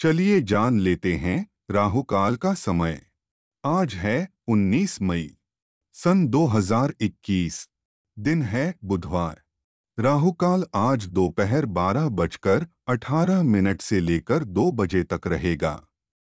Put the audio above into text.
चलिए जान लेते हैं राहुकाल का समय। आज है 19 मई, सन 2021 दिन है बुधवार। राहुकाल आज दोपहर बारह बजकर अठारह मिनट से लेकर दो बजे तक रहेगा।